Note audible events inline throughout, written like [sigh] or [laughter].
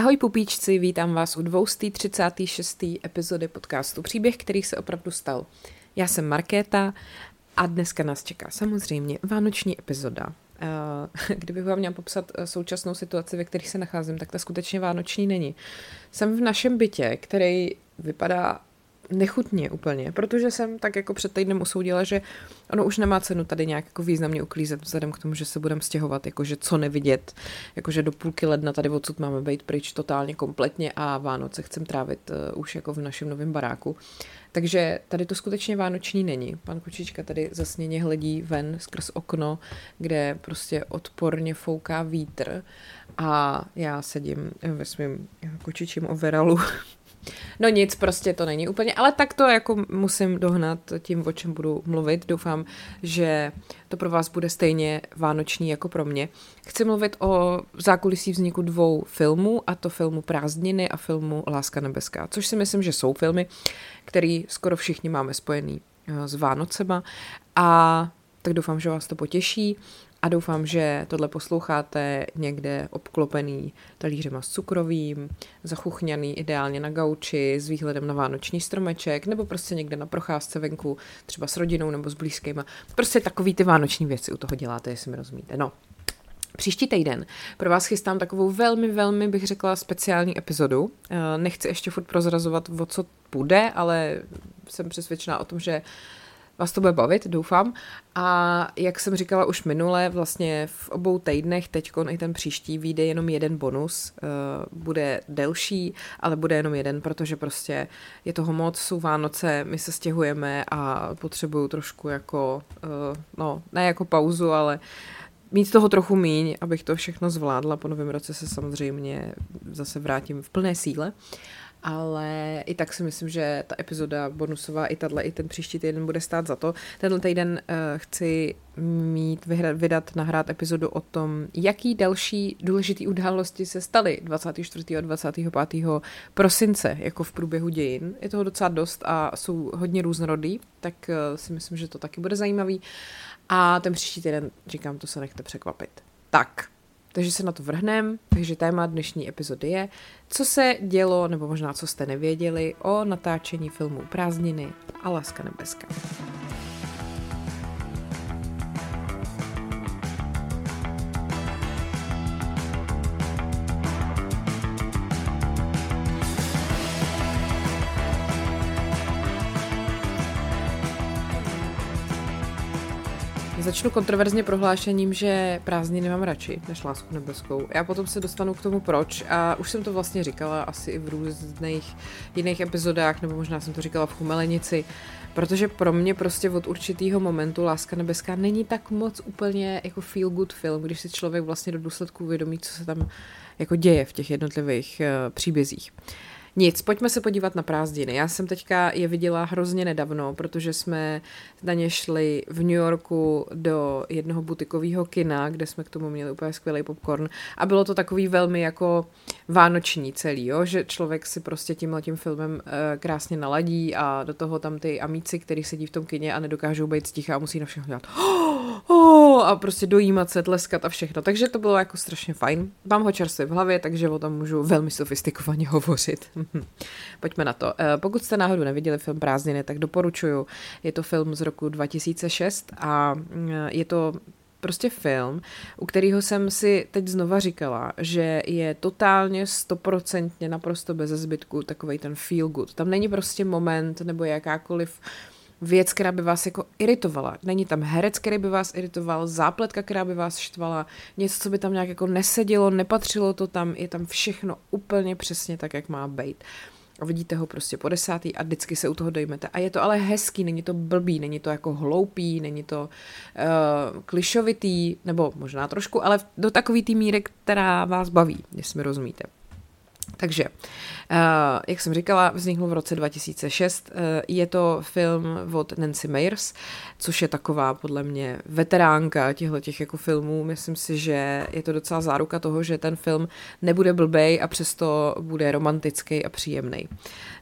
Ahoj pupíčci, vítám vás u 236. epizody podcastu Příběh, který se opravdu stal. Já jsem Markéta a dneska nás čeká samozřejmě vánoční epizoda. Eh, [laughs] kdybych vám měla popsat eh, současnou situaci, ve které se nacházím, tak ta skutečně vánoční není. Jsem v našem bytě, který vypadá nechutně úplně, protože jsem tak jako před týdnem usoudila, že ono už nemá cenu tady nějak jako významně uklízet vzhledem k tomu, že se budeme stěhovat, jakože co nevidět, jakože do půlky ledna tady odsud máme být pryč totálně kompletně a Vánoce chcem trávit uh, už jako v našem novém baráku. Takže tady to skutečně vánoční není. Pan Kučička tady zasněně hledí ven skrz okno, kde prostě odporně fouká vítr a já sedím ve svém kočičím overalu [laughs] No nic, prostě to není úplně, ale tak to jako musím dohnat tím, o čem budu mluvit. Doufám, že to pro vás bude stejně vánoční jako pro mě. Chci mluvit o zákulisí vzniku dvou filmů, a to filmu Prázdniny a filmu Láska nebeská, což si myslím, že jsou filmy, který skoro všichni máme spojený eh, s Vánocema a tak doufám, že vás to potěší a doufám, že tohle posloucháte někde obklopený talířema s cukrovým, zachuchňaný ideálně na gauči s výhledem na vánoční stromeček nebo prostě někde na procházce venku, třeba s rodinou nebo s blízkýma. Prostě takový ty vánoční věci u toho děláte, jestli mi rozumíte. No, Příští týden pro vás chystám takovou velmi, velmi, bych řekla, speciální epizodu. Eh, nechci ještě furt prozrazovat, o co půjde, ale jsem přesvědčená o tom, že vás to bude bavit, doufám. A jak jsem říkala už minule, vlastně v obou týdnech, teď i ten příští, vyjde jenom jeden bonus. Uh, bude delší, ale bude jenom jeden, protože prostě je toho moc, jsou Vánoce, my se stěhujeme a potřebuju trošku jako, uh, no, ne jako pauzu, ale mít toho trochu míň, abych to všechno zvládla. Po novém roce se samozřejmě zase vrátím v plné síle. Ale i tak si myslím, že ta epizoda bonusová, i tahle, i ten příští týden bude stát za to. Tenhle týden uh, chci mít, vyhrát, vydat, nahrát epizodu o tom, jaký další důležitý události se staly 24. a 25. prosince, jako v průběhu dějin. Je toho docela dost a jsou hodně různorodý, tak uh, si myslím, že to taky bude zajímavý. A ten příští týden, říkám, to se nechte překvapit. Tak, takže se na to vrhnem. Takže téma dnešní epizody je, co se dělo, nebo možná co jste nevěděli, o natáčení filmu Prázdniny a Láska nebeská. Začnu kontroverzně prohlášením, že prázdniny mám radši než lásku nebeskou. Já potom se dostanu k tomu proč a už jsem to vlastně říkala asi i v různých jiných epizodách, nebo možná jsem to říkala v Chumelenici, protože pro mě prostě od určitého momentu Láska nebeská není tak moc úplně jako feel good film, když si člověk vlastně do důsledku uvědomí, co se tam jako děje v těch jednotlivých uh, příbězích. Nic, pojďme se podívat na prázdniny. Já jsem teďka je viděla hrozně nedávno, protože jsme na ně šli v New Yorku do jednoho butikového kina, kde jsme k tomu měli úplně skvělý popcorn a bylo to takový velmi jako vánoční celý, jo? že člověk si prostě tímhle tím filmem uh, krásně naladí a do toho tam ty amíci, který sedí v tom kině a nedokážou být sticha a musí na všechno dělat [gasps] oh, a prostě dojímat se, tleskat a všechno. Takže to bylo jako strašně fajn. Mám ho čerstvě v hlavě, takže o tom můžu velmi sofistikovaně [laughs] hovořit. [laughs] Pojďme na to. Eh, pokud jste náhodou neviděli film Prázdniny, tak doporučuju. Je to film z roku 2006 a mm, je to prostě film, u kterého jsem si teď znova říkala, že je totálně stoprocentně naprosto bez zbytku takový ten feel good. Tam není prostě moment nebo jakákoliv věc, která by vás jako iritovala. Není tam herec, který by vás iritoval, zápletka, která by vás štvala, něco, co by tam nějak jako nesedělo, nepatřilo to tam, je tam všechno úplně přesně tak, jak má být. A vidíte ho prostě po desátý a vždycky se u toho dojmete. A je to ale hezký, není to blbý, není to jako hloupý, není to uh, klišovitý, nebo možná trošku, ale do takový té míry, která vás baví, jestli mi rozumíte. Takže, uh, jak jsem říkala, vznikl v roce 2006. Uh, je to film od Nancy Meyers, což je taková podle mě veteránka těchto těch jako filmů. Myslím si, že je to docela záruka toho, že ten film nebude blbej a přesto bude romantický a příjemný.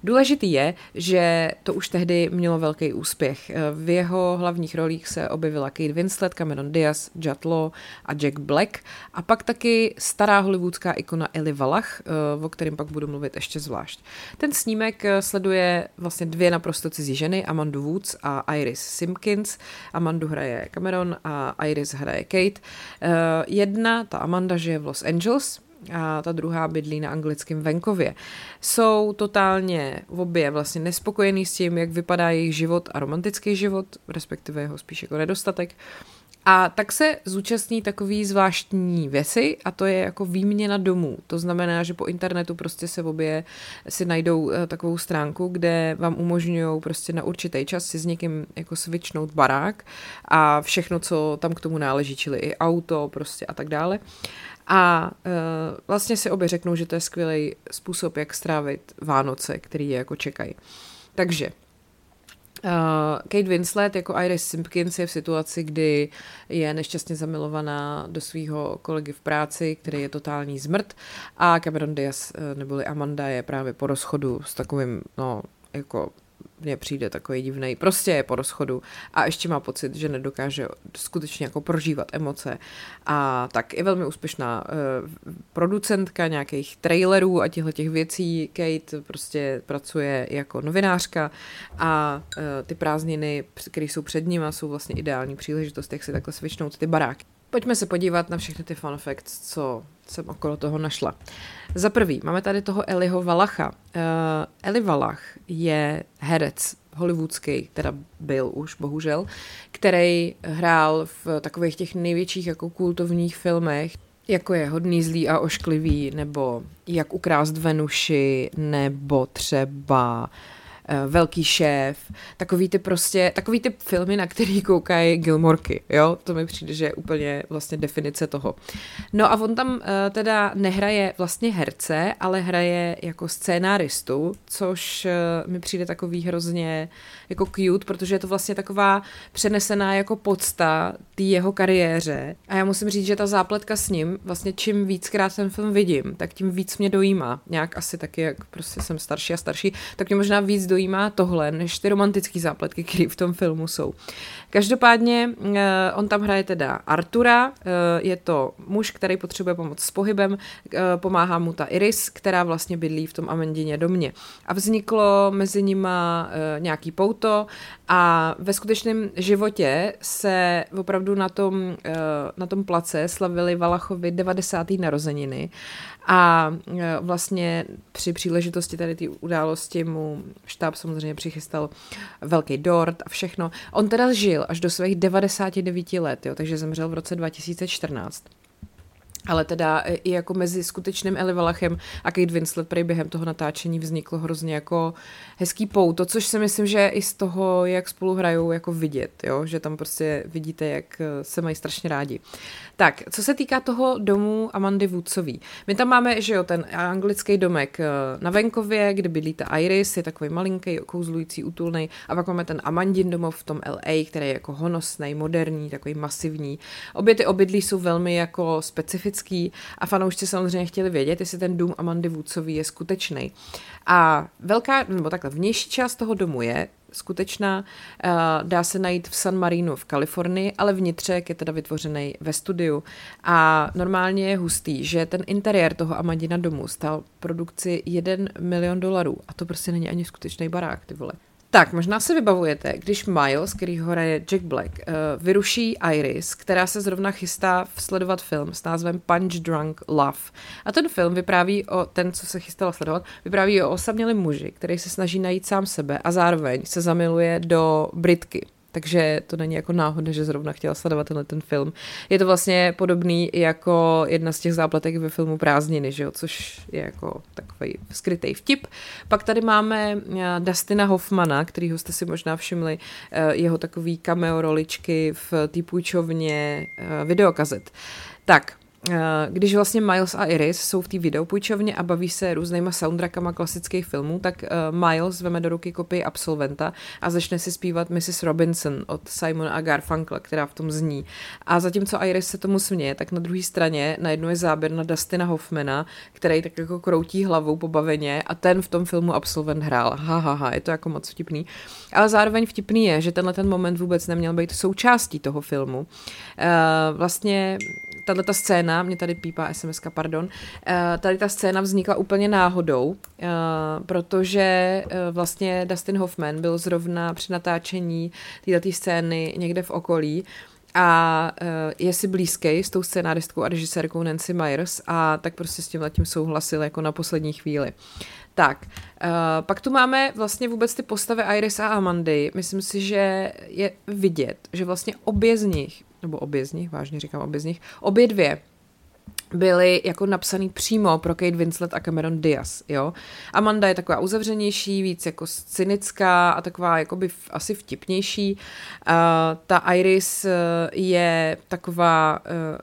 Důležitý je, že to už tehdy mělo velký úspěch. V jeho hlavních rolích se objevila Kate Winslet, Cameron Diaz, Judd Law a Jack Black a pak taky stará hollywoodská ikona Eli Valach, o kterém pak budu mluvit ještě zvlášť. Ten snímek eh, sleduje vlastně dvě naprosto cizí ženy, Amandu Woods a Iris Simpkins. Amandu hraje Cameron a Iris hraje Kate. Eh, jedna, ta Amanda, žije v Los Angeles, a ta druhá bydlí na anglickém venkově. Jsou totálně v obě vlastně nespokojení s tím, jak vypadá jejich život a romantický život, respektive jeho spíš jako nedostatek. A tak se zúčastní takový zvláštní věci a to je jako výměna domů. To znamená, že po internetu prostě se obě si najdou eh, takovou stránku, kde vám umožňují prostě na určitý čas si s někým jako switchnout barák a všechno, co tam k tomu náleží, čili i auto prostě a tak dále. A uh, vlastně si obě řeknou, že to je skvělý způsob, jak strávit Vánoce, který je jako čekají. Takže Kate Winslet jako Iris Simpkins je v situaci, kdy je nešťastně zamilovaná do svého kolegy v práci, který je totální zmrt. A Cameron Diaz neboli Amanda je právě po rozchodu s takovým, no, jako mně přijde takový divný, prostě je po rozchodu a ještě má pocit, že nedokáže skutečně jako prožívat emoce a tak je velmi úspěšná uh, producentka nějakých trailerů a těchto těch věcí. Kate prostě pracuje jako novinářka a uh, ty prázdniny, které jsou před ním, jsou vlastně ideální příležitost, jak si takhle svičnout ty baráky. Pojďme se podívat na všechny ty fun facts, co jsem okolo toho našla. Za prvý, máme tady toho Eliho Valacha. Uh, Eli Valach je herec hollywoodský, teda byl už, bohužel, který hrál v takových těch největších jako kultovních filmech, jako je Hodný, zlý a ošklivý, nebo Jak ukrást Venuši, nebo třeba uh, velký šéf, takový ty prostě, takový ty filmy, na který koukají Gilmorky, jo, to mi přijde, že je úplně vlastně definice toho. No a on tam uh, teda nehraje vlastně herce, ale hraje jako scénáristu, což uh, mi přijde takový hrozně jako cute, protože je to vlastně taková přenesená jako podsta té jeho kariéře a já musím říct, že ta zápletka s ním, vlastně čím víckrát ten film vidím, tak tím víc mě dojímá. Nějak asi taky, jak prostě jsem starší a starší, tak mě možná víc dojímá dojímá tohle, než ty romantické zápletky, které v tom filmu jsou. Každopádně uh, on tam hraje teda Artura, uh, je to muž, který potřebuje pomoc s pohybem, uh, pomáhá mu ta Iris, která vlastně bydlí v tom Amandině domě. A vzniklo mezi nima nějaký pouto a ve skutečném životě se opravdu na tom, na tom place slavili Valachovi 90. narozeniny a vlastně při příležitosti tady té události mu štáb samozřejmě přichystal velký dort a všechno. On teda žil až do svých 99 let, jo, takže zemřel v roce 2014 ale teda i jako mezi skutečným Eli Valachem a Kate Winslet prej během toho natáčení vzniklo hrozně jako hezký pouto, což si myslím, že i z toho, jak spolu hrajou, jako vidět, jo? že tam prostě vidíte, jak se mají strašně rádi. Tak, co se týká toho domu Amandy Woodsový. My tam máme, že jo, ten anglický domek eh, na venkově, kde bydlí ta Iris, je takový malinký, kouzlující, útulný, a pak máme ten Amandin domov v tom LA, který je jako honosný, moderní, takový masivní. Obě ty obydlí jsou velmi jako specifický a fanoušci samozřejmě chtěli vědět, jestli ten dům Amandy Woodsový je skutečný. A velká, nebo takhle, vnější část toho domu je skutečná. Eh, dá se najít v San Marino v Kalifornii, ale vnitřek je teda vytvořený ve studiu. A normálně je hustý, že ten interiér toho Amadina domu stal produkci 1 milion dolarů. A to prostě není ani skutečný barák, ty vole. Tak, možná si vybavujete, když Miles, který ho hraje Jack Black, uh, vyruší Iris, která se zrovna chystá sledovat film s názvem Punch Drunk Love. A ten film vypráví o, ten, co se chystala sledovat, vypráví o osamělém muži, který se snaží najít sám sebe a zároveň se zamiluje do Britky, takže to není jako náhoda, že zrovna chtěla sledovat tenhle ten film. Je to vlastně podobný jako jedna z těch zápletek ve filmu Prázdniny, že jo? což je jako takový skrytý vtip. Pak tady máme eh, Dustina Hoffmana, kterýho jste si možná všimli, eh, jeho takový cameo roličky v té půjčovně eh, videokazet. Tak, když vlastně Miles a Iris jsou v té videopůjčovně a baví se různýma soundtrackama klasických filmů, tak Miles veme do ruky kopii Absolventa a začne si zpívat Mrs. Robinson od Simona a Garfunkla, která v tom zní. A zatímco Iris se tomu směje, tak na druhé straně najednou je záběr na Dustina Hoffmana, který tak jako kroutí hlavou pobaveně a ten v tom filmu Absolvent hrál. Ha, ha, ha, je to jako moc vtipný. Ale zároveň vtipný je, že tenhle ten moment vůbec neměl být součástí toho filmu. Uh, vlastně tahle ta scéna, mě tady pípá SMS, pardon, uh, tady ta scéna vznikla úplně náhodou, uh, protože uh, vlastně Dustin Hoffman byl zrovna při natáčení této scény někde v okolí a je si blízký s tou scénáristkou a režisérkou Nancy Myers a tak prostě s tím letím souhlasil jako na poslední chvíli. Tak, uh, pak tu máme vlastně vůbec ty postavy Iris a Amandy. Myslím si, že je vidět, že vlastně obě z nich, nebo obě z nich, vážně říkám obě z nich, obě dvě byly jako napsaný přímo pro Kate Winslet a Cameron Diaz, jo. Amanda je taková uzavřenější, víc jako cynická a taková jakoby asi vtipnější. Uh, ta Iris uh, je taková uh,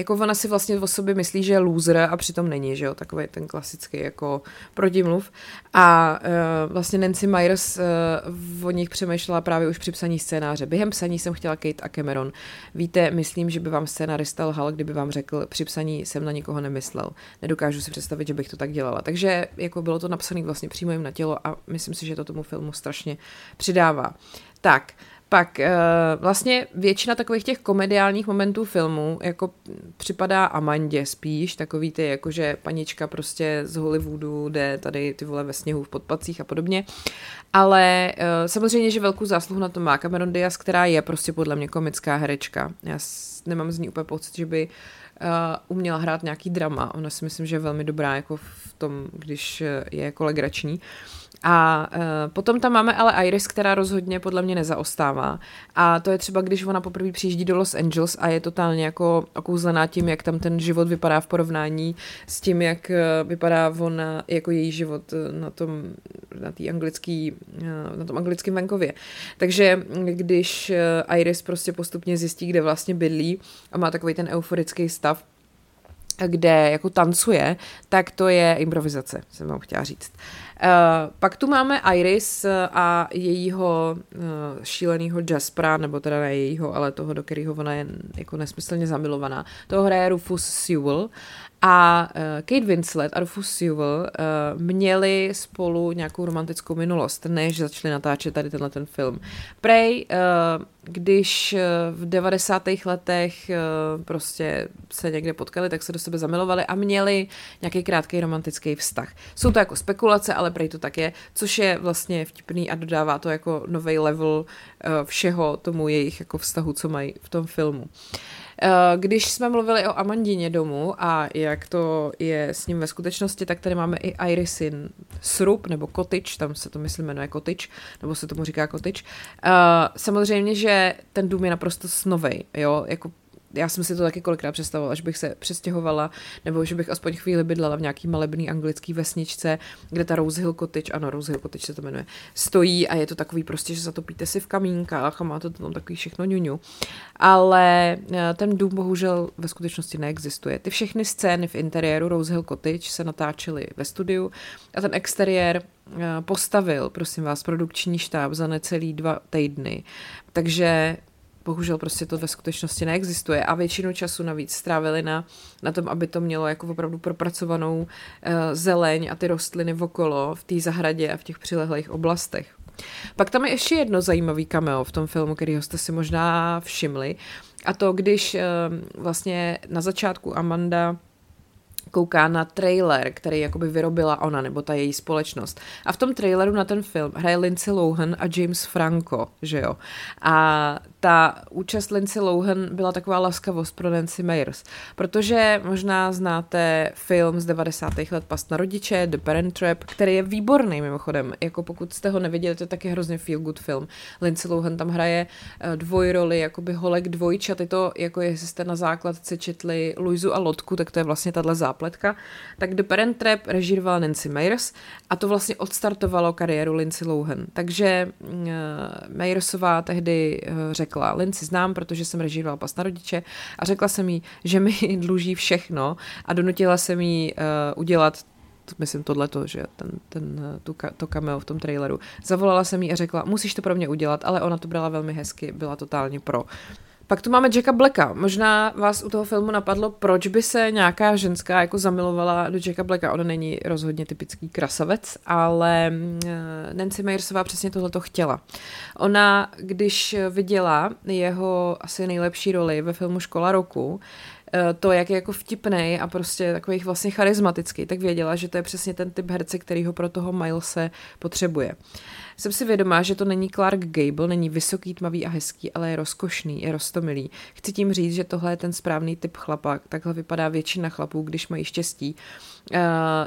jako ona si vlastně o sobě myslí, že je loser a přitom není, že jo, takový ten klasický jako protimluv. A uh, vlastně Nancy Myers uh, o nich přemýšlela právě už při psaní scénáře. Během psaní jsem chtěla Kate a Cameron. Víte, myslím, že by vám scénarista lhal, kdyby vám řekl, při psaní jsem na nikoho nemyslel. Nedokážu si představit, že bych to tak dělala. Takže jako bylo to napsané vlastně přímo jim na tělo a myslím si, že to tomu filmu strašně přidává. Tak, pak uh, vlastně většina takových těch komediálních momentů filmu jako připadá Amandě spíš, takový ty jakože panička prostě z Hollywoodu jde tady ty vole ve sněhu v podpacích a podobně. Ale uh, samozřejmě, že velkou zásluhu na to má Cameron Diaz, která je prostě podle mě komická herečka. Já nemám z ní úplně pocit, že by uh, uměla hrát nějaký drama. Ona si myslím, že je velmi dobrá jako v tom, když je jako legrační. Uh, a uh, potom tam máme ale Iris, která rozhodně podle mě nezaostává. A to je třeba, když ona poprvé přijíždí do Los Angeles a je totálně jako okouzlená tím, jak tam ten život vypadá v porovnání s tím, jak uh, vypadá ona, jako její život uh, na tom, na, tý anglický, uh, na tom anglickém venkově. Takže když uh, Iris prostě postupně zjistí, kde vlastně bydlí a má takový ten euforický stav, kde jako tancuje, tak to je improvizace, jsem vám chtěla říct. Uh, pak tu máme Iris a jejího uh, šíleného Jaspera, nebo teda ne jejího, ale toho, do kterého ona je jako nesmyslně zamilovaná. Toho hraje Rufus Sewell a uh, Kate Winslet a Rufus Sewell měli spolu nějakou romantickou minulost, než začali natáčet tady tenhle ten film. Prej, když v 90. letech prostě se někde potkali, tak se do sebe zamilovali a měli nějaký krátký romantický vztah. Jsou to jako spekulace, ale prej to tak je, což je vlastně vtipný a dodává to jako nový level uh, všeho tomu jejich jako vztahu, co mají v tom filmu. Eh, když jsme mluvili o Amandině domu a jak to je s ním ve skutečnosti, tak tady máme i Irisin srub nebo kotič, tam se to myslím jmenuje kotič, nebo se tomu říká kotič. Uh, samozřejmě, že ten dům je naprosto snovej, jo, jako já jsem si to taky kolikrát představovala, že bych se přestěhovala, nebo že bych aspoň chvíli bydlela v nějaký malebný anglický vesničce, kde ta Rose Hill Cottage, ano, Rose Hill Cottage se to jmenuje, stojí a je to takový prostě, že zatopíte si v kamínkách a má to tam takový všechno ňuňu. Ale eh, ten dům bohužel ve skutečnosti neexistuje. Ty všechny scény v interiéru Rose Hill Cottage se natáčely ve studiu a ten exteriér eh, postavil, prosím vás, produkční štáb za necelý dva týdny. Takže bohužel prostě to ve skutečnosti neexistuje a většinu času navíc strávili na, na tom, aby to mělo jako opravdu propracovanou uh, zeleň a ty rostliny okolo v té zahradě a v těch přilehlých oblastech. Pak tam je ještě jedno zajímavý cameo v tom filmu, kterýho jste si možná všimli. A to, když uh, vlastně na začátku Amanda kouká na trailer, který jakoby vyrobila ona, nebo ta její společnost. A v tom traileru na ten film hraje Lindsay Lohan a James Franco, že jo. A ta účast Lindsay Lohan byla taková laskavost pro Nancy Meyers, protože možná znáte film z 90. let Past na rodiče, The Parent Trap, který je výborný mimochodem, jako pokud jste ho neviděli, to je taky hrozně feel good film. Lindsay Lohan tam hraje eh, dvojroli, jakoby holek dvojčat, je to, jako jestli jste na základce četli Luizu a Lotku, tak to je vlastně tahle zápletka. Tak The Parent Trap režírovala Nancy Meyers a to vlastně odstartovalo kariéru Lindsay Lohan. Takže uh, Meyersová tehdy uh, řekla, řekla, Lindsay znám, protože jsem režírovala pas na rodiče a řekla jsem jí, že mi [laughs] dluží všechno a donutila jsem jí uh, udělat myslím tohleto, že ten, ten, tu, to cameo v tom traileru. Zavolala jsem jí a řekla, musíš to pro mě udělat, ale ona to brala velmi hezky, byla totálně pro. Pak tu máme Jacka Blacka. Možná vás u toho filmu napadlo, proč by se nějaká ženská jako zamilovala do Jacka Blacka. On není rozhodně typický krasavec, ale eh, Nancy Meyersová přesně tohle to chtěla. Ona, když viděla jeho asi nejlepší roli ve filmu Škola roku, to, jak je jako vtipný a prostě takový vlastně charismatický, tak věděla, že to je přesně ten typ herce, který ho pro toho Milese potřebuje. Jsem si vědomá, že to není Clark Gable, není vysoký, tmavý a hezký, ale je rozkošný, je rostomilý. Chci tím říct, že tohle je ten správný typ chlapa, takhle vypadá většina chlapů, když mají štěstí. Uh,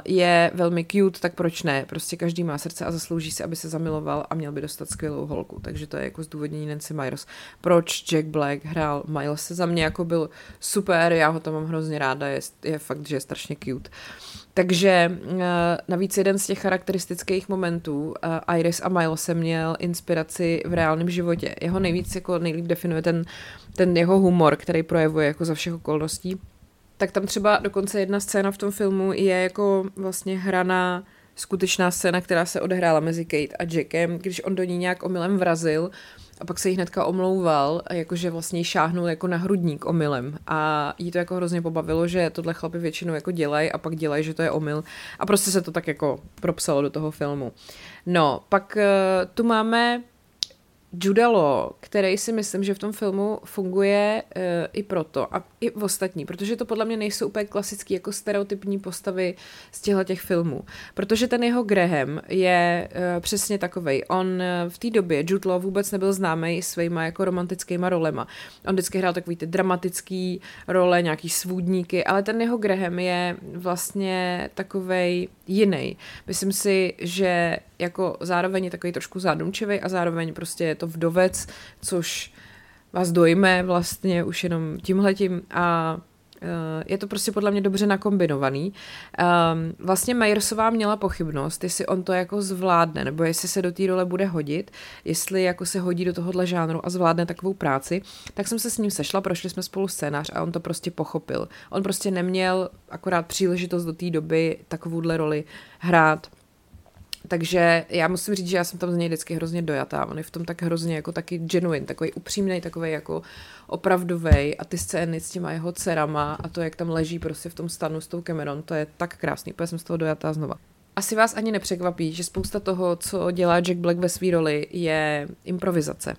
je velmi cute, tak proč ne? Prostě každý má srdce a zaslouží si, aby se zamiloval a měl by dostat skvělou holku. Takže to je jako zdůvodnění Nancy Myers. Proč Jack Black hrál Miles se za mě jako byl super, já ho tam mám hrozně ráda, je, je fakt, že je strašně cute. Takže uh, navíc jeden z těch charakteristických momentů uh, Iris a Miles se měl inspiraci v reálném životě. Jeho nejvíc jako nejlíp definuje ten, ten jeho humor, který projevuje jako za všech okolností. Tak tam třeba dokonce jedna scéna v tom filmu je jako vlastně hraná skutečná scéna, která se odehrála mezi Kate a Jackem, když on do ní nějak omylem vrazil a pak se jí hnedka omlouval, jakože vlastně šáhnul jako na hrudník omylem a jí to jako hrozně pobavilo, že tohle chlapi většinou jako dělají a pak dělají, že to je omyl a prostě se to tak jako propsalo do toho filmu. No, pak uh, tu máme Judalo, který si myslím, že v tom filmu funguje uh, i proto a i v ostatní, protože to podle mě nejsou úplně klasický jako stereotypní postavy z těchto těch filmů. Protože ten jeho Graham je uh, přesně takovej. On uh, v té době, Jude Law vůbec nebyl známý svýma jako romantickýma rolema. On vždycky hrál takový ty dramatický role, nějaký svůdníky, ale ten jeho Graham je vlastně takovej jiný. Myslím si, že jako zároveň je takový trošku zádumčivý a zároveň prostě je to vdovec, což vás dojme vlastně už jenom tímhletím a Eh, je to prostě podle mě dobře nakombinovaný. Um, vlastně Majersová měla pochybnost, jestli on to jako zvládne, nebo jestli se do té role bude hodit, jestli jako se hodí do tohohle žánru a zvládne takovou práci, tak jsem se s ním sešla, prošli jsme spolu scénář a on to prostě pochopil. On prostě neměl akorát příležitost do té doby takovouhle roli hrát takže já musím říct, že já jsem tam z něj vždycky hrozně dojatá. On je v tom tak hrozně jako taky genuine, takový upřímný, takový jako opravdový a ty scény s těma jeho dcerama a to, jak tam leží prostě v tom stanu s tou Cameron, to je tak krásný, protože jsem z toho dojatá znova. Asi vás ani nepřekvapí, že spousta toho, co dělá Jack Black ve své roli, je improvizace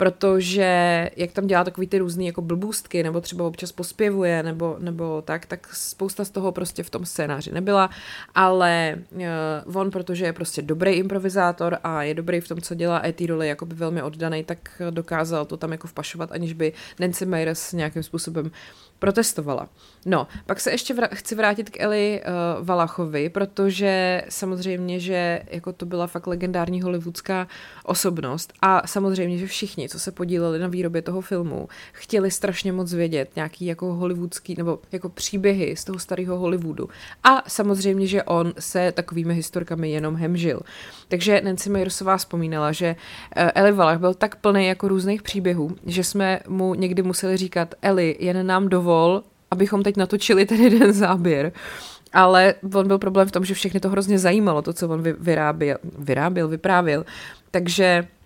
protože jak tam dělá takový ty různý jako blbůstky, nebo třeba občas pospěvuje, nebo, nebo tak, tak spousta z toho prostě v tom scénáři nebyla, ale uh, on, protože je prostě dobrý improvizátor a je dobrý v tom, co dělá, a je té roli jakoby velmi oddaný, tak dokázal to tam jako vpašovat, aniž by Nancy Meyers nějakým způsobem protestovala. No, pak se ještě vr- chci vrátit k Eli uh, Valachovi, protože samozřejmě, že jako to byla fakt legendární hollywoodská osobnost a samozřejmě, že všichni, co se podíleli na výrobě toho filmu, chtěli strašně moc vědět nějaký jako hollywoodský nebo jako příběhy z toho starého Hollywoodu. A samozřejmě, že on se takovými historkami jenom hemžil. Takže Nancy Meyersová vzpomínala, že uh, Eli Valach byl tak plný jako různých příběhů, že jsme mu někdy museli říkat Eli, jen nám dovol, abychom teď natočili ten jeden záběr. Ale on byl problém v tom, že všechny to hrozně zajímalo, to, co on vyráběl, vyráběl vyprávěl. Takže eh,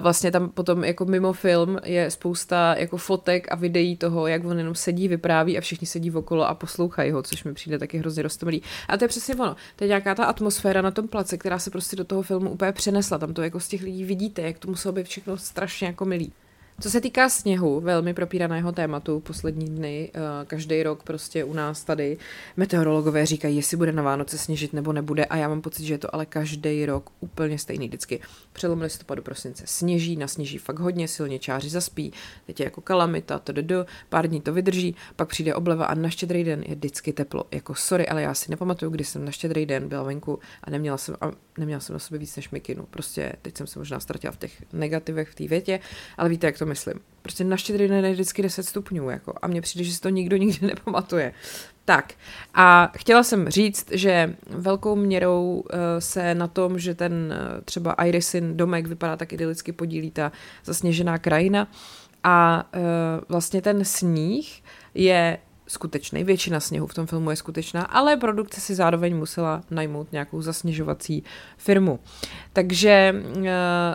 vlastně tam potom jako mimo film je spousta jako fotek a videí toho, jak on jenom sedí, vypráví a všichni sedí okolo a poslouchají ho, což mi přijde taky hrozně roztomilý. A to je přesně ono. To je nějaká ta atmosféra na tom place, která se prostě do toho filmu úplně přenesla. Tam to jako z těch lidí vidíte, jak to muselo být všechno strašně jako milý. Co se týká sněhu, velmi propíraného tématu poslední dny, eh, každý rok prostě u nás tady meteorologové říkají, jestli bude na Vánoce sněžit nebo nebude a já mám pocit, že je to ale každý rok úplně stejný vždycky. Přelom listopadu prosince sněží, nasněží fakt hodně, silně čáři zaspí, teď je jako kalamita, to do, pár dní to vydrží, pak přijde obleva a na štědrý den je vždycky teplo. Jako sorry, ale já si nepamatuju, kdy jsem na štědrý den byla venku a neměla jsem, a neměla jsem na sobě víc než mikinu. Prostě teď jsem se možná ztratila v těch negativech v té větě, ale víte, jak to myslím. Prostě na štědrý den je vždycky 10 stupňů, jako, a mně přijde, že si to nikdo nikdy [laughs] nepamatuje. Tak a chtěla jsem říct, že velkou měrou uh, se na tom, že ten uh, třeba Irisin domek vypadá tak idylicky podílí ta zasněžená krajina a uh, vlastně ten sníh je skutečný. Většina sněhu v tom filmu je skutečná, ale produkce si zároveň musela najmout nějakou zasněžovací firmu. Takže eh,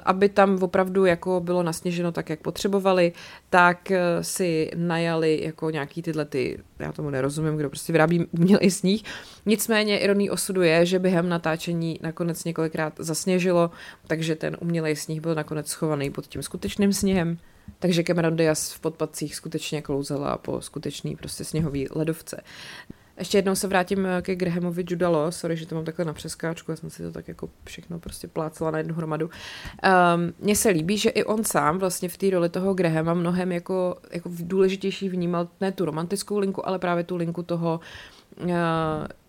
aby tam opravdu jako bylo nasněženo tak, jak potřebovali, tak eh, si najali jako nějaký tyhle ty, já tomu nerozumím, kdo prostě vyrábí umělý sníh. Nicméně ironí osudu je, že během natáčení nakonec několikrát zasněžilo, takže ten umělý sníh byl nakonec schovaný pod tím skutečným sněhem. Takže Cameron Diaz v podpacích skutečně klouzela po skutečný prostě sněhový ledovce. Ještě jednou se vrátím ke Grahamovi Judalo, sorry, že to mám takhle na přeskáčku, já jsem si to tak jako všechno prostě plácela na jednu hromadu. Um, Mně se líbí, že i on sám vlastně v té roli toho Grahama mnohem jako, jako důležitější vnímal ne tu romantickou linku, ale právě tu linku toho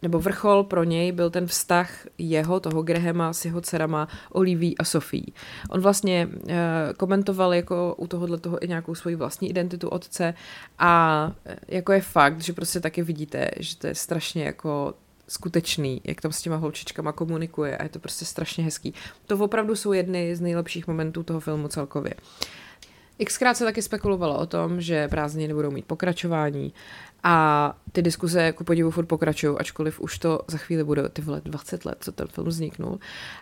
nebo vrchol pro něj byl ten vztah jeho, toho Grahama s jeho dcerama Oliví a Sofí. On vlastně uh, komentoval jako u tohohle toho i nějakou svoji vlastní identitu otce a eh, jako je fakt, že prostě taky vidíte, že to je strašně jako skutečný, jak tam s těma holčičkama komunikuje a je to prostě strašně hezký. To opravdu jsou jedny z nejlepších momentů toho filmu celkově. Xkrát se taky spekulovalo o tom, že prázdniny nebudou mít pokračování a ty diskuze jako podivu furt pokračují, ačkoliv už to za chvíli bude ty vole 20 let, co ten film vzniknul.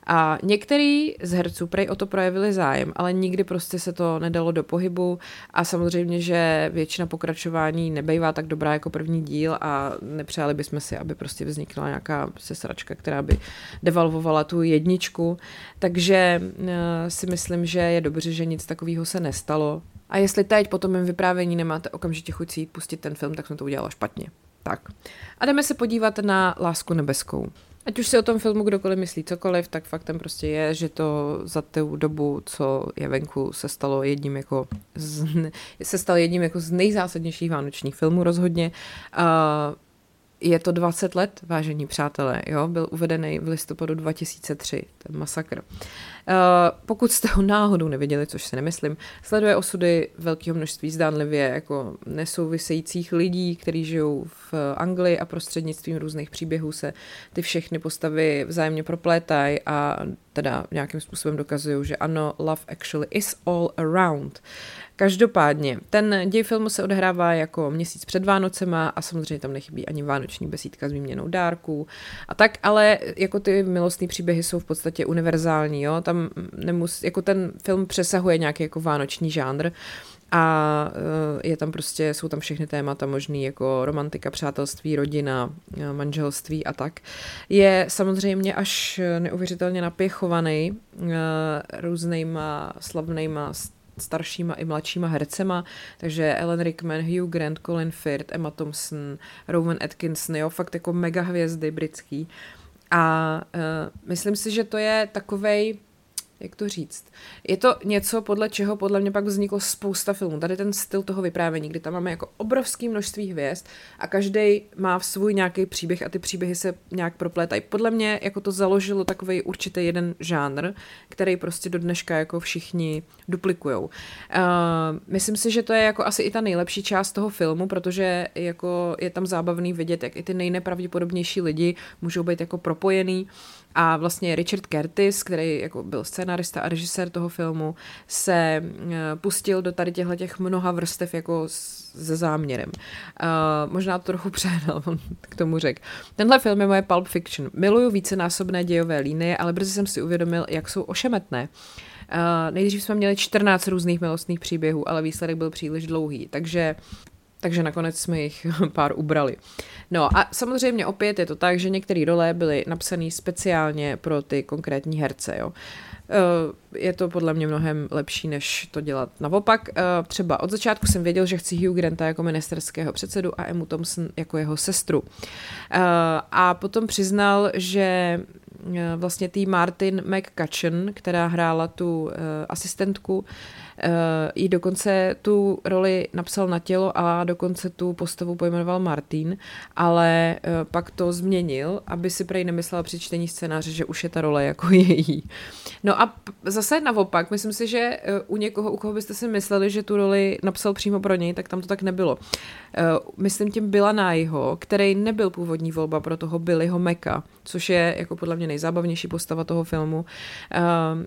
A některý z herců prej o to projevili zájem, ale nikdy prostě se to nedalo do pohybu a samozřejmě, že většina pokračování nebejvá tak dobrá jako první díl a nepřáli bychom si, aby prostě vznikla nějaká sesračka, která by devalvovala tu jedničku. Takže uh, si myslím, že je dobře, že nic takového se nestalo a jestli teď po tom mém vyprávění nemáte okamžitě chuť si jít pustit ten film, tak jsem to udělala špatně. Tak. A jdeme se podívat na Lásku nebeskou. Ať už si o tom filmu kdokoliv myslí cokoliv, tak faktem prostě je, že to za tu dobu, co je venku, se stalo jedním jako z, se stal jedním jako z nejzásadnějších vánočních filmů rozhodně. Uh, je to 20 let, vážení přátelé, jo, byl uvedený v listopadu 2003, ten masakr. Uh, pokud jste ho náhodou neviděli, což si nemyslím, sleduje osudy velkého množství zdánlivě jako nesouvisejících lidí, kteří žijou v Anglii a prostřednictvím různých příběhů se ty všechny postavy vzájemně proplétají a teda nějakým způsobem dokazují, že ano, love actually is all around. Každopádně, ten děj filmu se odehrává jako měsíc před Vánocema a samozřejmě tam nechybí ani vánoční besídka s výměnou dárků a tak, ale jako ty milostné příběhy jsou v podstatě univerzální, jo, tam nemus, jako ten film přesahuje nějaký jako vánoční žánr, a eh, je tam prostě, jsou tam všechny témata možný, jako romantika, přátelství, rodina, eh, manželství a tak. Je samozřejmě až neuvěřitelně napěchovaný eh, různýma slavnýma staršíma i mladšíma hercema, takže Ellen Rickman, Hugh Grant, Colin Firth, Emma Thompson, Rowan Atkinson, jo, fakt jako mega hvězdy britský. A uh, myslím si, že to je takovej jak to říct. Je to něco, podle čeho podle mě pak vzniklo spousta filmů. Tady ten styl toho vyprávění, kdy tam máme jako obrovský množství hvězd a každý má svůj nějaký příběh a ty příběhy se nějak proplétají. Podle mě jako to založilo takový určitý jeden žánr, který prostě do dneška jako všichni duplikujou. Uh, myslím si, že to je jako asi i ta nejlepší část toho filmu, protože jako je tam zábavný vidět, jak i ty nejnepravděpodobnější lidi můžou být jako propojený. A vlastně Richard Curtis, který jako byl scénarista a režisér toho filmu, se eh, pustil do tady těchto těch mnoha vrstev jako se záměrem. Uh, možná to trochu [laughs] přehnal, on k tomu řekl. Tenhle film je moje Pulp Fiction. Miluju vícenásobné dějové línie, ale brzy jsem si uvědomil, jak jsou ošemetné. Uh, nejdřív jsme měli 14 různých milostných příběhů, ale výsledek byl příliš dlouhý, takže takže nakonec jsme jich [laughs] pár ubrali. No a samozřejmě opět je to tak, že některé role byly napsané speciálně pro ty konkrétní herce, jo. Eh, je to podle mě mnohem lepší, než to dělat naopak. Eh, třeba od začátku jsem věděl, že chci Hugh Granta jako ministerského předsedu a Emmu Thompson jako jeho sestru. Eh, a potom přiznal, že vlastně tý Martin McCutcheon, která hrála tu asistentku, i dokonce tu roli napsal na tělo a dokonce tu postavu pojmenoval Martin, ale pak to změnil, aby si prej nemyslel při čtení scénáře, že už je ta role jako [laughs] její. No a zase naopak, myslím si, že u někoho, u koho byste si mysleli, že tu roli napsal přímo pro něj, tak tam to tak nebylo. Myslím tím byla Nájho, který nebyl původní volba pro toho Billyho Meka, což je jako podle mě nejzábavnější postava toho filmu.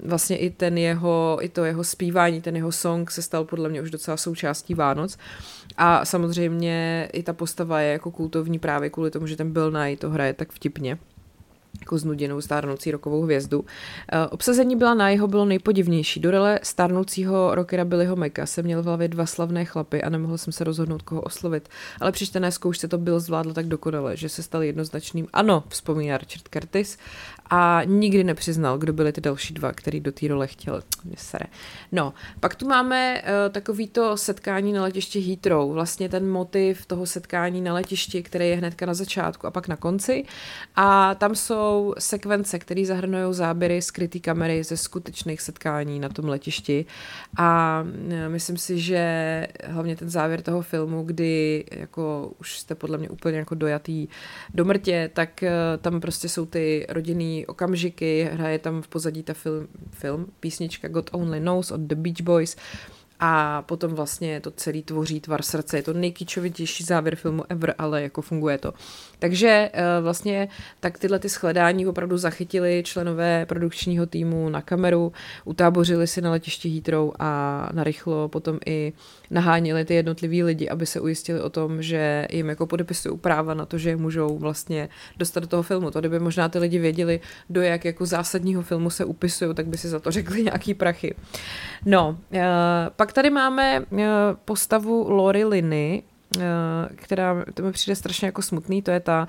Vlastně i ten jeho, i to jeho zpívání, ten jeho song se stal podle mě už docela součástí Vánoc. A samozřejmě i ta postava je jako kultovní právě kvůli tomu, že ten Bill Nye to hraje tak vtipně jako znuděnou stárnoucí rokovou hvězdu. Eh, obsazení byla na jeho bylo nejpodivnější. Do role stárnoucího rockera Billyho Meka jsem měl v hlavě dva slavné chlapy a nemohl jsem se rozhodnout, koho oslovit. Ale při čtené zkoušce to byl zvládl tak dokonale, že se stal jednoznačným ano, vzpomíná Richard Curtis a nikdy nepřiznal, kdo byly ty další dva, který do té role chtěl. Sere. No, pak tu máme uh, takový to setkání na letišti Heathrow, vlastně ten motiv toho setkání na letišti, který je hnedka na začátku a pak na konci a tam jsou sekvence, které zahrnují záběry skrytý kamery ze skutečných setkání na tom letišti. A uh, myslím si, že hlavně ten závěr toho filmu, kdy jako už jste podle mě úplně jako dojatý do mrtě, tak uh, tam prostě jsou ty rodinný okamžiky, hraje tam v pozadí ta film, film písnička God Only Knows od The Beach Boys a potom vlastně to celý tvoří tvar srdce. Je to nejkýčovitější závěr filmu ever, ale jako funguje to. Takže eh, vlastně tak tyhle ty shledání opravdu zachytili členové produkčního týmu na kameru, utábořili si na letišti Heathrow a narychlo potom i naháněli ty jednotliví lidi, aby se ujistili o tom, že jim jako podepisují práva na to, že je můžou vlastně dostat do toho filmu. To kdyby možná ty lidi věděli, do jak jako zásadního filmu se upisují, tak by si za to řekli nějaký prachy. No, eh, pak tady máme eh, postavu Lori Liny, eh, která, to mi přijde strašně jako smutný, to je ta,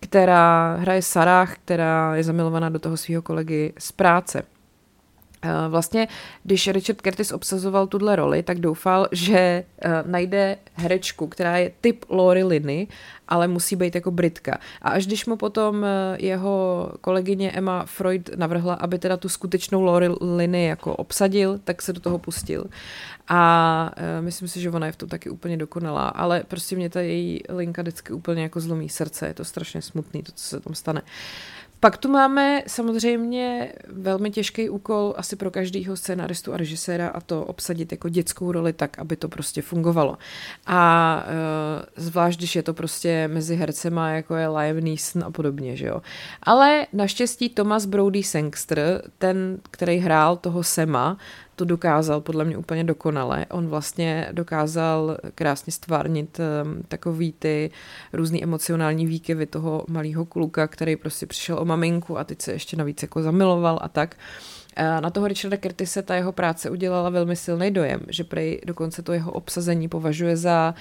která hraje Sarah, která je zamilovaná do toho svého kolegy z práce. Eh, vlastně, když Richard Curtis obsazoval tuhle roli, tak doufal, že uh, najde herečku, která je typ Lori Liny, ale musí být jako Britka. A až když mu potom uh, jeho kolegyně Emma Freud navrhla, aby teda tu skutečnou Lori Liny jako obsadil, tak se do toho pustil. A myslím si, že ona je v tom taky úplně dokonalá, ale prostě mě ta její linka vždycky úplně jako zlomí srdce, je to strašně smutný, to, co se tam stane. Pak tu máme samozřejmě velmi těžký úkol asi pro každého scénaristu a režiséra a to obsadit jako dětskou roli tak, aby to prostě fungovalo. A uh, zvlášť, když je to prostě mezi hercema, jako je Liam Neeson a podobně, že jo. Ale naštěstí Thomas Brody Sangster, ten, který hrál toho Sema, to dokázal podle mě úplně dokonale. On vlastně dokázal krásně stvárnit um, takový ty různý emocionální výkyvy toho malého kluka, který prostě přišel o maminku a teď se ještě navíc jako zamiloval a tak. Na toho Richarda Curtise ta jeho práce udělala velmi silný dojem, že prej dokonce to jeho obsazení považuje za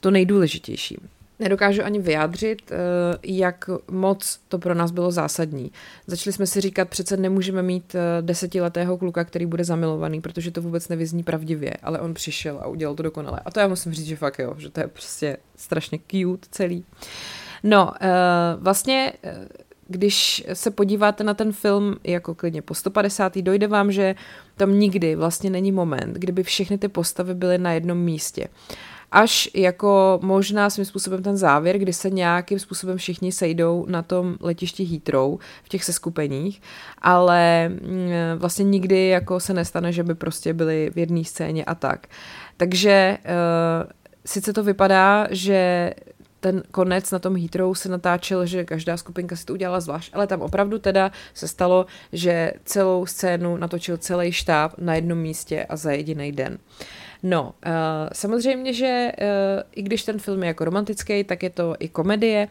to nejdůležitější nedokážu ani vyjádřit, eh, jak moc to pro nás bylo zásadní. Začali jsme si říkat, přece nemůžeme mít eh, desetiletého kluka, který bude zamilovaný, protože to vůbec nevyzní pravdivě, ale on přišel a udělal to dokonale. A to já musím říct, že fakt jo, že to je prostě strašně cute celý. No, eh, vlastně když se podíváte na ten film jako klidně po 150. dojde vám, že tam nikdy vlastně není moment, kdyby všechny ty postavy byly na jednom místě až jako možná svým způsobem ten závěr, kdy se nějakým způsobem všichni sejdou na tom letišti Heathrow v těch seskupeních, ale mm, vlastně nikdy jako se nestane, že by prostě byli v jedné scéně a tak. Takže uh, sice to vypadá, že ten konec na tom Heathrow se natáčel, že každá skupinka si to udělala zvlášť, ale tam opravdu teda se stalo, že celou scénu natočil celý štáb na jednom místě a za jediný den. No, uh, samozřejmě, že uh, i když ten film je jako romantický, tak je to i komedie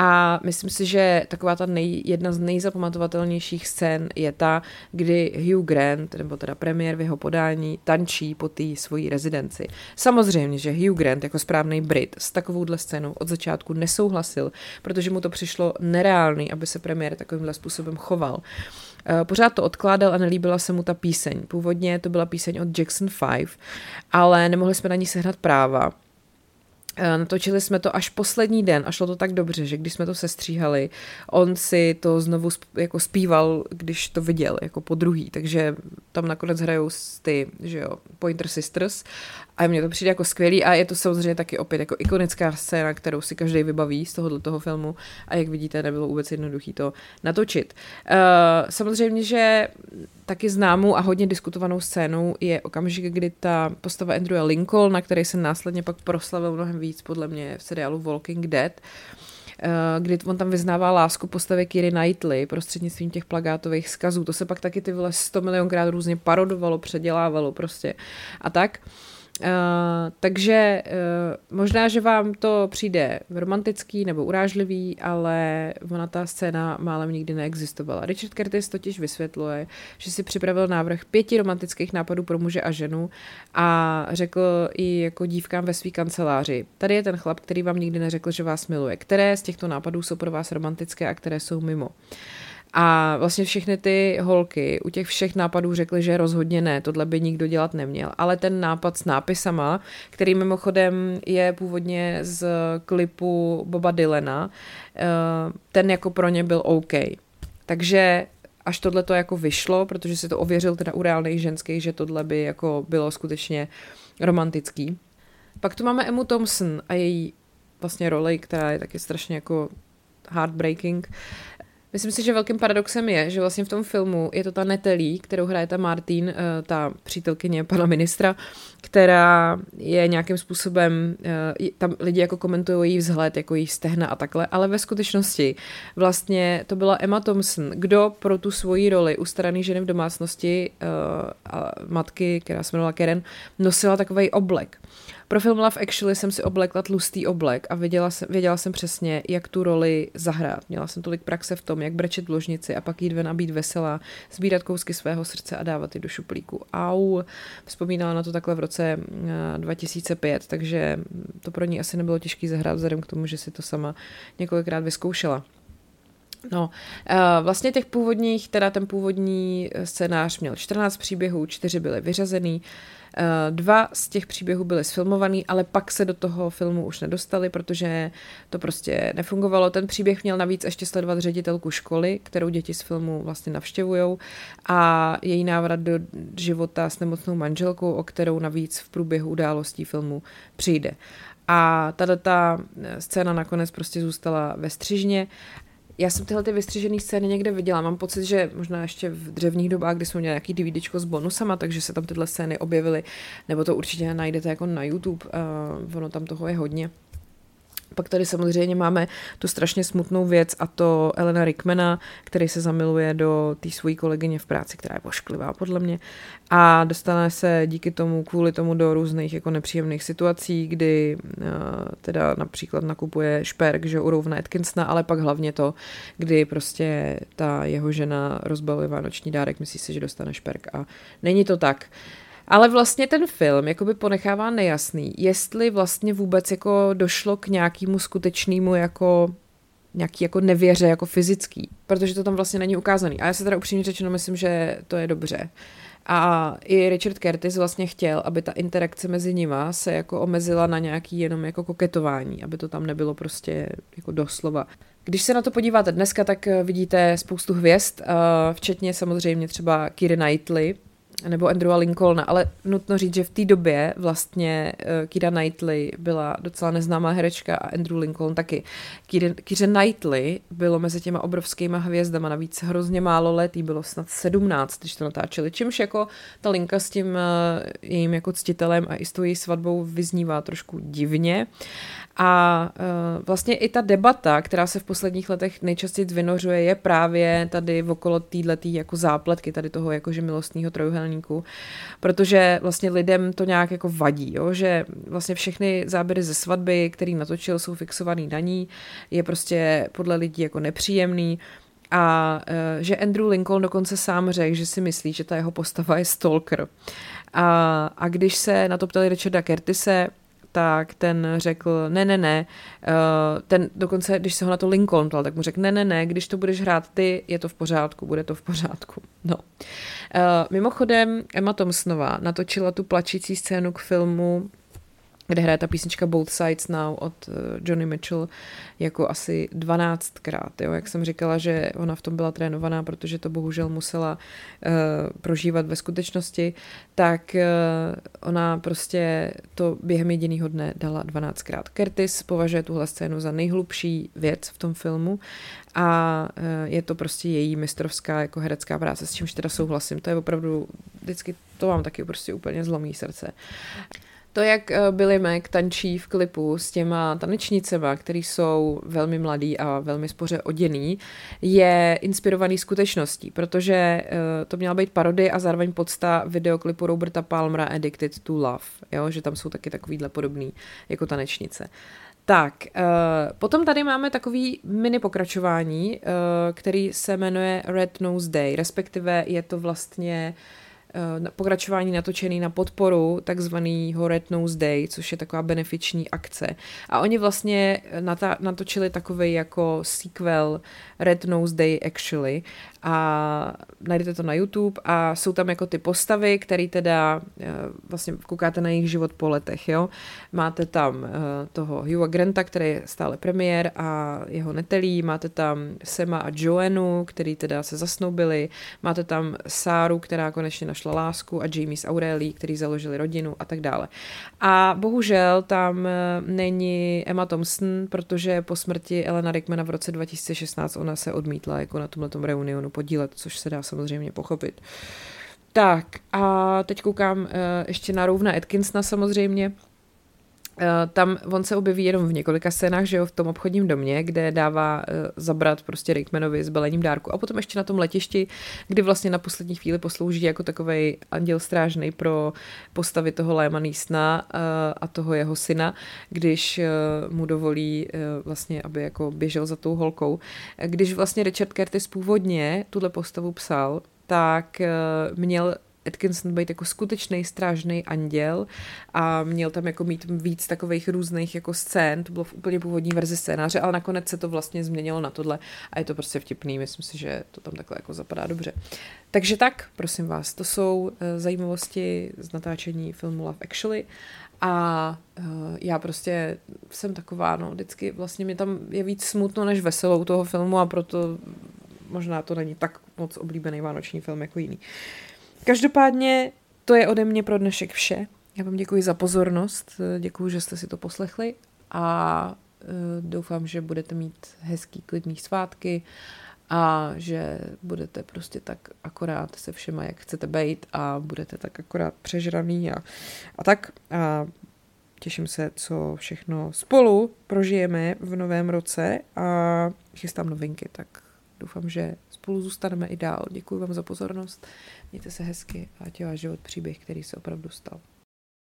a myslím si, že taková ta nej, jedna z nejzapamatovatelnějších scén je ta, kdy Hugh Grant, nebo teda premiér v jeho podání, tančí po té svojí rezidenci. Samozřejmě, že Hugh Grant jako správný Brit s takovouhle scénou od začátku nesouhlasil, protože mu to přišlo nereálný, aby se premiér takovýmhle způsobem choval. Eh, pořád to odkládal a nelíbila se mu ta píseň. Původně to byla píseň od Jackson 5, ale nemohli jsme na ní sehnat práva. Eh, natočili jsme to až poslední den a šlo to tak dobře, že když jsme to sestříhali, on si to znovu jako zpíval, když to viděl, jako po druhý, takže tam nakonec hrajou ty, že jo, Pointer Sisters a mně to přijde jako skvělý a je to samozřejmě taky opět jako ikonická scéna, kterou si každý vybaví z tohohle toho filmu a jak vidíte, nebylo vůbec jednoduché to natočit. Uh, samozřejmě, že taky známou a hodně diskutovanou scénou je okamžik, kdy ta postava Andrewa Lincoln, na který se následně pak proslavil mnohem víc podle mě v seriálu Walking Dead, eh, kdy on tam vyznává lásku postavy Kiry Knightley prostřednictvím těch plagátových skazů. To se pak taky ty vyle 100 milionkrát různě parodovalo, předělávalo prostě a tak. Uh, takže uh, možná, že vám to přijde romantický nebo urážlivý, ale ona ta scéna málem nikdy neexistovala. Richard Curtis totiž vysvětluje, že si připravil návrh pěti romantických nápadů pro muže a ženu a řekl i jako dívkám ve své kanceláři. Tady je ten chlap, který vám nikdy neřekl, že vás miluje. Které z těchto nápadů jsou pro vás romantické a které jsou mimo. Uh, a vlastně všechny ty holky u těch všech nápadů řekly, že rozhodně ne, tohle by nikdo dělat neměl. Ale ten nápad s nápisama, který mimochodem je původně z klipu Boba Dylena, eh, ten jako pro ně byl OK. Takže až tohle to jako vyšlo, protože si to ověřil teda u reálných ženských, že tohle by jako bylo skutečně romantický. Pak tu máme Emu Thompson a její vlastně roli, která je taky strašně jako heartbreaking. Myslím si, že velkým paradoxem je, že vlastně v tom filmu je to ta Netelí, kterou hraje ta Martin, eh, ta přítelkyně pana ministra, která je nějakým způsobem, eh, tam lidi jako komentují její vzhled, jako její stehna a takhle, ale ve skutečnosti vlastně to byla Emma Thompson, kdo pro tu svoji roli ustaraný ženy v domácnosti eh, a matky, která se jmenovala Karen, nosila takový oblek. Pro film Love Actually jsem si oblekla tlustý oblek a věděla jsem, věděla jsem přesně, jak tu roli zahrát. Měla jsem tolik praxe v tom, jak brečet v ložnici a pak jít ven a být veselá, sbírat kousky svého srdce a dávat je do šuplíku. Au, vzpomínala na to takhle v roce 2005, eh, takže to pro ní asi nebylo těžké zahrát vzhledem k tomu, že si to sama několikrát vyzkoušela. No, eh, vlastně těch původních, teda ten původní scénář měl 14 příběhů, čtyři byly vyřazený, eh, dva z těch příběhů byly sfilmovaný, ale pak se do toho filmu už nedostali, protože to prostě nefungovalo. Ten příběh měl navíc ještě sledovat ředitelku školy, kterou děti z filmu vlastně navštěvují a její návrat do života s nemocnou manželkou, o kterou navíc v průběhu událostí filmu přijde. A tato ta scéna nakonec prostě zůstala ve střižně já jsem tyhle ty vystřižené scény někde viděla. Mám pocit, že možná ještě v dřevních dobách, kdy jsme měli nějaký DVDčko s bonusama, takže se tam tyhle scény objevily, nebo to určitě najdete jako na YouTube, uh, ono tam toho je hodně. Pak tady samozřejmě máme tu strašně smutnou věc a to Elena Rickmana, který se zamiluje do té své kolegyně v práci, která je vošklivá podle mě a dostane se díky tomu, kvůli tomu do různých jako nepříjemných situací, kdy uh, teda například nakupuje šperk, že u Rovna Atkinsona, ale pak hlavně to, kdy prostě ta jeho žena rozbaluje vánoční dárek, myslí si, že dostane šperk a není to tak. Uh, ale vlastně ten film jakoby ponechává nejasný, jestli vlastně vůbec jako došlo k nějakému skutečnému jako nějaký jako nevěře jako fyzický, protože to tam vlastně není ukázaný. A já se teda upřímně řečeno myslím, že to je dobře. A i Richard Curtis vlastně chtěl, aby ta interakce mezi nima se jako omezila na nějaký jenom jako koketování, aby to tam nebylo prostě jako doslova. Když se na to podíváte dneska, tak vidíte spoustu hvězd, včetně samozřejmě třeba Kira Knightley, nebo Andrewa Lincolna, ale nutno říct, že v té době vlastně uh, Kira Knightley byla docela neznámá herečka a Andrew Lincoln taky. Kira Knightley bylo mezi těma obrovskýma hvězdama navíc hrozně málo let, jí bylo snad 17, když to natáčeli, čímž jako ta linka s tím uh, jejím jako ctitelem a i s tou její svatbou vyznívá trošku divně. A uh, vlastně i ta debata, která se v posledních letech nejčastěji vynořuje, je právě tady okolo této jako zápletky, tady toho jakože milostního trojuhelníku, protože vlastně lidem to nějak jako vadí, jo? že vlastně všechny záběry ze svatby, který natočil, jsou fixovaný na ní, je prostě podle lidí jako nepříjemný, a uh, že Andrew Lincoln dokonce sám řekl, že si myslí, že ta jeho postava je stalker. A, a když se na to ptali Richarda Curtise, tak ten řekl, ne, ne, ne, uh, ten dokonce, když se ho na to Lincoln ptal, tak mu řekl, ne, ne, ne, když to budeš hrát ty, je to v pořádku, bude to v pořádku. No. Uh, mimochodem, Emma Thompsonová natočila tu plačící scénu k filmu kde hraje ta písnička Both Sides Now od uh, Johnny Mitchell jako asi 12krát. Jo? Jak jsem říkala, že ona v tom byla trénovaná, protože to bohužel musela uh, prožívat ve skutečnosti, tak uh, ona prostě to během jediného dne dala 12krát. Curtis považuje tuhle scénu za nejhlubší věc v tom filmu a uh, je to prostě její mistrovská jako herecká práce, s čímž teda souhlasím. To je opravdu, vždycky to mám taky prostě úplně zlomý srdce. To, jak eh, Billy Mac tančí v klipu s těma tanečnicema, který jsou velmi mladý a velmi spoře oděný, je inspirovaný skutečností, protože eh, to měla být parody a zároveň podsta videoklipu Roberta Palmera Addicted to Love, jo? že tam jsou taky takovýhle podobný jako tanečnice. Tak, uh, potom tady máme takový mini pokračování, který se jmenuje Red Nose Day, respektive je to vlastně Eh, pokračování natočený na podporu takzvaného Red Nose Day, což je taková benefiční akce. A oni vlastně natočili takový jako sequel Red Nose Day Actually a najdete to na YouTube a jsou tam jako ty postavy, které teda eh, vlastně koukáte na jejich život po letech, jo. Máte tam eh, toho Hugha Granta, který je stále premiér a jeho netelí, máte tam Sema a Joanu, který teda se zasnoubili, máte tam Sáru, která konečně našla lásku a Jamie s Aurelí, který založili rodinu a tak dále. A bohužel tam eh, není Emma Thompson, protože po smrti Elena Rickmana v roce 2016 ona se odmítla jako na tomhle reunionu podílet, což se dá samozřejmě pochopit. Tak a teď koukám uh, ještě na Rovna Atkinsona samozřejmě. Uh, tam on se objeví jenom v několika scénách, že jo, v tom obchodním domě, kde dává uh, zabrat prostě Rickmanovi s balením dárku a potom ještě na tom letišti, kdy vlastně na poslední chvíli poslouží jako takový anděl strážný pro postavy toho Léma Neesona uh, a toho jeho syna, když mu dovolí vlastně, aby jako běžel za tou holkou. Když vlastně Richard Curtis původně tuhle postavu psal, tak měl Atkinson být jako skutečný strážný anděl a měl tam jako mít víc takových různých jako scén, to bylo v úplně původní verzi scénáře, ale nakonec se to vlastně změnilo na tohle a je to prostě vtipný, myslím si, že to tam takhle jako zapadá dobře. Takže tak, prosím vás, to jsou uh, zajímavosti z natáčení filmu Love Actually a uh, já prostě jsem taková, no, vždycky vlastně mě tam je víc smutno než veselou toho filmu a proto možná to není tak moc oblíbený vánoční film jako jiný. Každopádně to je ode mě pro dnešek vše. Já vám děkuji za pozornost, děkuji, že jste si to poslechli a uh, doufám, že budete mít hezký, klidný svátky a že budete prostě tak akorát se všema, jak chcete být a budete tak akorát přežraný a, a tak. A těším se, co všechno spolu prožijeme v novém roce a chystám novinky, tak doufám, že spolu zůstaneme i dál. Děkuji vám za pozornost, mějte se hezky a ať je váš život příběh, který se opravdu stal.